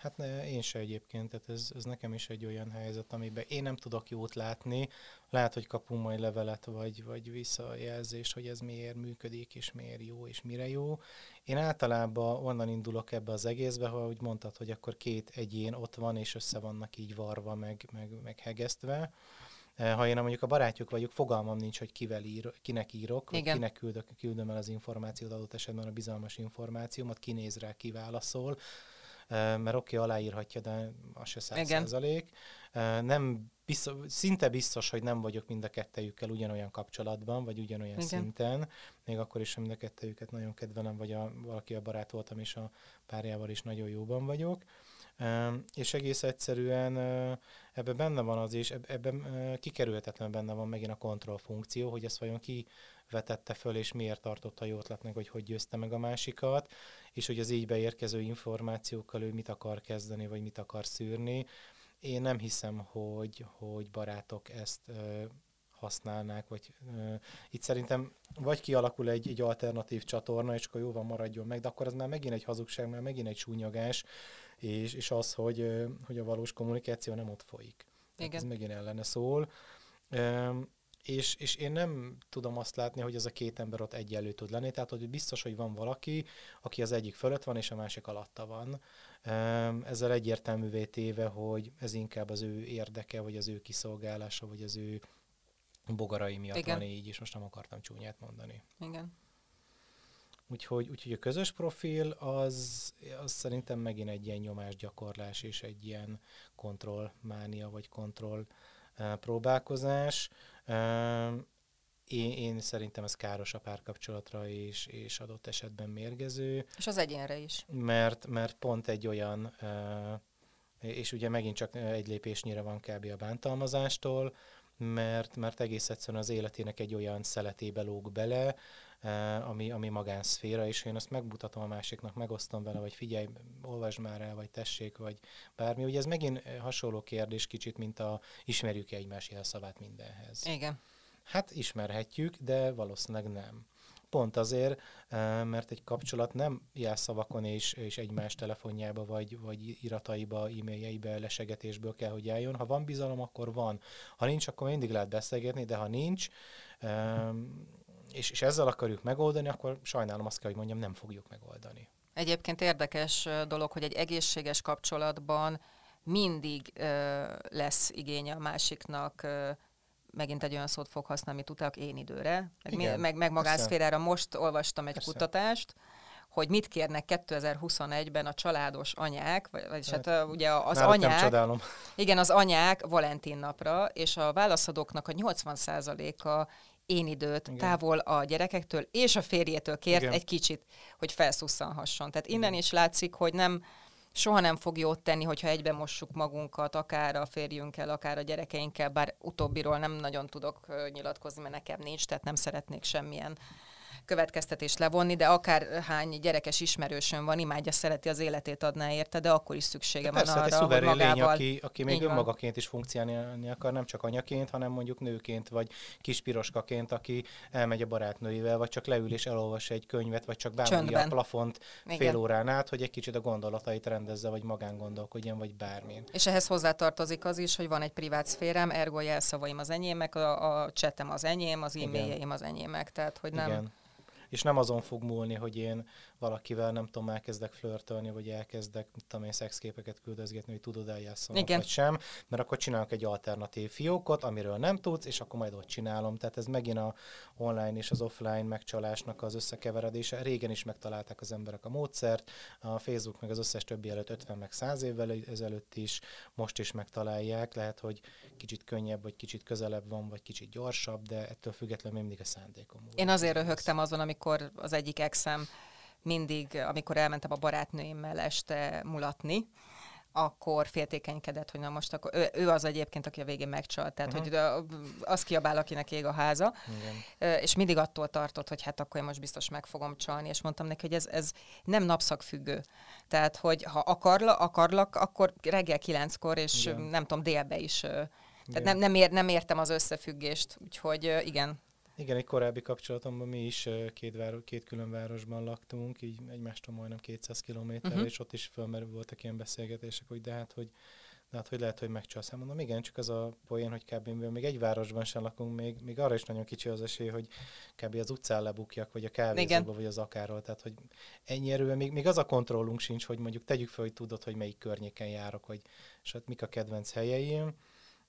Hát ne, én se egyébként, tehát ez, ez nekem is egy olyan helyzet, amiben én nem tudok jót látni. Lehet, hogy kapunk majd levelet, vagy, vagy visszajelzést, hogy ez miért működik, és miért jó, és mire jó. Én általában onnan indulok ebbe az egészbe, ha úgy mondtad, hogy akkor két egyén ott van, és össze vannak így varva, meg, meg, meg hegesztve. Eh, Ha én mondjuk a barátjuk vagyok, fogalmam nincs, hogy kivel ír, kinek írok, vagy kinek küldök, küldöm el az információt, adott esetben a bizalmas információmat, kinéz rá, kiválaszol, mert oké, okay, aláírhatja, de az se száz százalék. Nem biztos, szinte biztos, hogy nem vagyok mind a kettejükkel ugyanolyan kapcsolatban, vagy ugyanolyan Igen. Szinten, még akkor is, mind a kettejüket nagyon kedvelem, vagy a, valaki a barát voltam, és a párjával is nagyon jóban vagyok. És egész egyszerűen ebben benne van az, és eb- ebben kikerülhetetlen benne van megint a kontroll funkció, hogy ezt vajon ki vetette föl, és miért tartotta jó ötletnek, hogy hogy győzte meg a másikat, és hogy az így beérkező információkkal ő mit akar kezdeni, vagy mit akar szűrni. Én nem hiszem, hogy, hogy barátok ezt uh, használnák, vagy uh, itt szerintem vagy kialakul egy, egy alternatív csatorna, és akkor jó van, maradjon meg, de akkor az már megint egy hazugság, már megint egy súnyogás, és, és az, hogy, ö, hogy a valós kommunikáció nem ott folyik. Tehát ez Igen. megint ellene szól. Üm, és, és én nem tudom azt látni, hogy ez a két ember ott egyenlő tud lenni, tehát hogy biztos, hogy van valaki, aki az egyik fölött van, és a másik alatta van. Ezzel egyértelművé téve, hogy ez inkább az ő érdeke, vagy az ő kiszolgálása, vagy az ő bogarai miatt Igen. van így, és most nem akartam csúnyát mondani. Igen. Úgyhogy, úgyhogy a közös profil az, az szerintem megint egy ilyen nyomásgyakorlás és egy ilyen kontrollmánia vagy kontroll eh, próbálkozás. Eh, Én, én szerintem ez káros a párkapcsolatra és, és adott esetben mérgező, És az egyénre is. mert, mert pont egy olyan, eh, és ugye megint csak egy lépésnyire van kb. a bántalmazástól, mert, mert egész egyszerűen az életének egy olyan szeletébe lóg bele, eh, ami, ami magánszféra, és én azt megmutatom a másiknak, megosztom vele, vagy figyelj, olvasd már el, vagy tessék, vagy bármi. Ugye ez megint eh, hasonló kérdés kicsit, mint a ismerjük-e egymás jelszavát mindenhez. Igen. Hát ismerhetjük, de valószínűleg nem. Pont azért, eh, mert egy kapcsolat nem jelszavakon és, és egymás telefonjába, vagy, vagy irataiba, e-mailjeibe, lesegetésből kell, hogy álljon. Ha van bizalom, akkor van. Ha nincs, akkor mindig lehet beszélgetni, de ha nincs, em, és, és ezzel akarjuk megoldani, akkor sajnálom azt kell, hogy mondjam, nem fogjuk megoldani. Egyébként érdekes dolog, hogy egy egészséges kapcsolatban mindig ö, lesz igénye a másiknak, ö, megint egy olyan szót fog használni, amit utalok, én időre, meg, mi, Igen, meg, meg magánszférára. Most olvastam egy Persze. kutatást, hogy mit kérnek 2021-ben a családos anyák, vagy- vagyis hát, Hát, ugye az Náluk nem anyák, csodálom. igen, az anyák Valentin napra, és a válaszadóknak a 80%-a én időt Igen. Távol a gyerekektől és a férjétől kért Igen. egy kicsit, hogy felszusszanhasson. Tehát innen Igen. is látszik, hogy nem soha nem fog jót tenni, hogyha egybe mossuk magunkat, akár a férjünkkel, akár a gyerekeinkkel, bár utóbbiról nem nagyon tudok nyilatkozni, mert nekem nincs, tehát nem szeretnék semmilyen következtetést levonni, de akár hány gyerekes ismerősön van, imádja, szereti az életét adná érte, de akkor is szüksége Persze, van hát arra, egy hogy szuverén lény, magával... aki, aki még Így van. önmagaként is funkcionálni akar, nem csak anyaként, hanem mondjuk nőként, vagy kispiroskaként, aki elmegy a barátnőivel, vagy csak leül és elolvas egy könyvet, vagy csak bámulja a plafont Igen. fél órán át, hogy egy kicsit a gondolatait rendezze, vagy magán gondolkodjon, vagy bármin. És ehhez hozzátartozik az is, hogy van egy privát szférám, ergo jelszavaim az enyémek, a, a csetem az enyém, az e-mailjeim az enyémek, tehát hogy nem... Igen. És nem azon fog múlni, hogy én valakivel nem tudom, elkezdek flörtölni, vagy elkezdek, mit tudom én, szexképeket küldözgetni, hogy tudod eljátszani, vagy sem, mert akkor csinálok egy alternatív fiókot, amiről nem tudsz, és akkor majd ott csinálom. Tehát ez megint a online és az offline megcsalásnak az összekeveredése. Régen is megtalálták az emberek a módszert, a Facebook meg az összes többi előtt 50 meg 100 évvel ezelőtt is, most is megtalálják. Lehet, hogy kicsit könnyebb, vagy kicsit közelebb van, vagy kicsit gyorsabb, de ettől függetlenül mindig a szándékom. Én azért röhögtem azon, amikor az egyik exem mindig, amikor elmentem a barátnőimmel este mulatni, akkor féltékenykedett, hogy na most akkor, ő, ő az egyébként, aki a végén megcsalt, tehát Mhm. hogy az kiabál, akinek ég a háza, Igen. És mindig attól tartott, hogy hát akkor én most biztos meg fogom csalni, és mondtam neki, hogy ez, ez nem napszakfüggő. Tehát, hogy ha akarla, akarlak, akkor reggel kilenckor, és Igen. Nem tudom, délbe is. Tehát Igen. nem, nem, ér, nem értem az összefüggést, úgyhogy igen. Igen, egy korábbi kapcsolatomban mi is két, váro- két külön városban laktunk, így egymástól majdnem 200 kilométerre, Mhm. és ott is fölmerül voltak ilyen beszélgetések, hogy de hát, hogy de hát, hogy lehet, hogy megcsalsz. Hát mondom, igen, csak az a poén, hogy kb. még egy városban sem lakunk, még, még arra is nagyon kicsi az esély, hogy kb. az utcán lebukjak, vagy a kávézóba, vagy az akárról. Tehát, hogy ennyi erővel, még, még az a kontrollunk sincs, hogy mondjuk tegyük fel, hogy tudod, hogy melyik környéken járok, vagy és hát mik a kedvenc helyeim.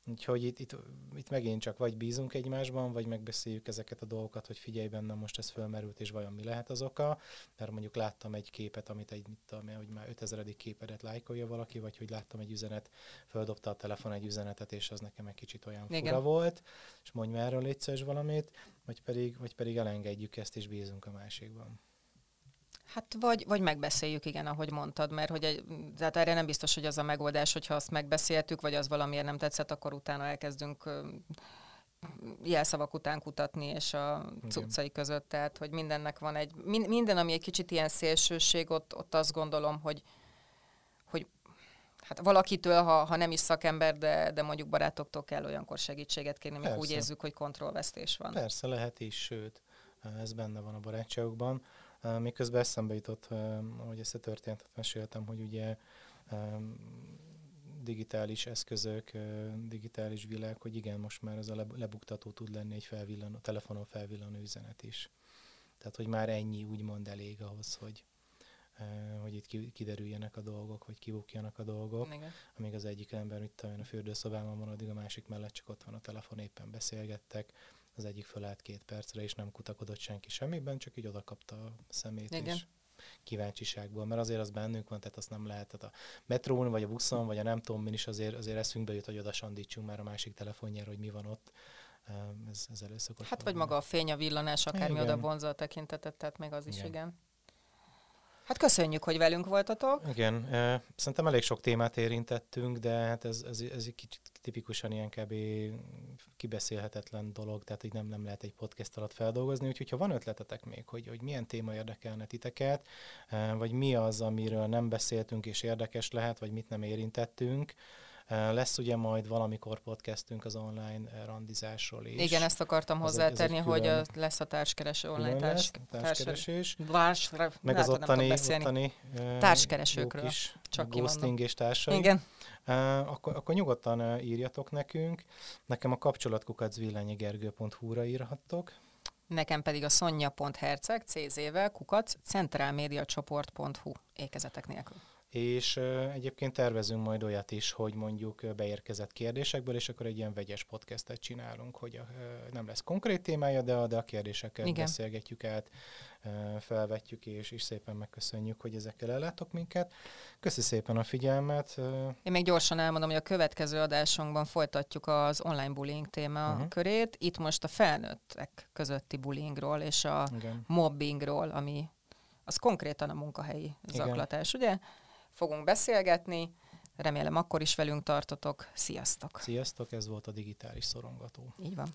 Úgyhogy itt, itt, itt megint csak vagy bízunk egymásban, vagy megbeszéljük ezeket a dolgokat, hogy figyelj bennem, most ez fölmerült, és vajon mi lehet az oka. Mert mondjuk láttam egy képet, amit egy, mit tudom, hogy már 5000 képedet lájkolja valaki, vagy hogy láttam egy üzenet, földobta a telefon egy üzenetet, és az nekem egy kicsit olyan Igen. fura volt, és mondj már erről légy valamit, vagy pedig, vagy pedig elengedjük ezt, és bízunk a másikban. Hát vagy, vagy megbeszéljük, igen, ahogy mondtad, mert hogy egy, tehát erre nem biztos, hogy az a megoldás, hogyha azt megbeszéltük, vagy az valamiért nem tetszett, akkor utána elkezdünk jelszavak után kutatni, és a cuccai között, tehát hogy mindennek van egy, min, minden, ami egy kicsit ilyen szélsőség, ott, ott azt gondolom, hogy, hogy hát valakitől, ha, ha nem is szakember, de, de mondjuk barátoktól kell olyankor segítséget kérni, amikor úgy érzük, hogy kontrollvesztés van. Persze lehet is, sőt, ez benne van a barátságokban. Miközben eszembe jutott, hogy ezt a történetet meséltem, hogy ugye digitális eszközök, digitális világ, hogy igen, most már ez a leb- lebuktató tud lenni egy felvillanó, telefonon felvillanó üzenet is. Tehát, hogy már ennyi úgymond elég ahhoz, hogy, hogy itt ki- kiderüljenek a dolgok, hogy kibukjanak a dolgok. Igen. Amíg az egyik ember, mit tudom én, a fürdőszobában van, addig a másik mellett csak ott van a telefon, éppen beszélgettek. Az egyik fölállt két percre, és nem kutakodott senki semmiben, csak így oda kapta a szemét, Igen. és kíváncsiságból, mert azért az bennünk van, tehát azt nem lehet. Tehát a metrón, vagy a buszon, vagy a nem tudom min is azért, azért eszünkbe jut, hogy oda sandítsunk már a másik telefonjára, hogy mi van ott. Ez, ez elő szokott Hát vagy maga a fény, a villanás, akármi Igen. oda vonza a tekintetet, tehát még az is igen. Igen. igen. Hát köszönjük, hogy velünk voltatok. Igen, szerintem elég sok témát érintettünk, de hát ez, ez, ez egy kicsit tipikusan ilyen kb. kibeszélhetetlen dolog, tehát így nem, nem lehet egy podcast alatt feldolgozni, úgyhogy ha van ötletetek még, hogy, hogy milyen téma érdekelne titeket, vagy mi az, amiről nem beszéltünk és érdekes lehet, vagy mit nem érintettünk, lesz ugye majd valamikor podcastünk az online randizásról is. Igen, ezt akartam egy- ez hozzátenni, hogy külön- lesz a társkereső, online társ, lesz, társkeresés. társ, Meg az ottani, ottani eh, Társkeresőkről, kis csak ghosting és társai. Igen, Uh, akkor, akkor nyugodtan uh, írjatok nekünk. Nekem a kapcsolatkukacvillányigergő.hu-ra írhattok. nekem pedig a sonja.herceg, CZ-vel, kukac, centrálmédiacsoport.hu ékezetek nélkül. És egyébként tervezünk majd olyat is, hogy mondjuk beérkezett kérdésekből, és akkor egy ilyen vegyes podcastet csinálunk, hogy uh, nem lesz konkrét témája, de a, de a kérdéseket Igen. beszélgetjük át, felvetjük, és is szépen megköszönjük, hogy ezekkel ellátok minket. Köszi szépen a figyelmet. Én még gyorsan elmondom, hogy a következő adásunkban folytatjuk az online bullying téma uh-huh. körét. Itt most a felnőttek közötti bullyingról és a igen. mobbingról, ami az konkrétan a munkahelyi Igen. zaklatás, ugye? Fogunk beszélgetni, remélem akkor is velünk tartotok. Sziasztok! Sziasztok, ez volt a digitális szorongató. Így van.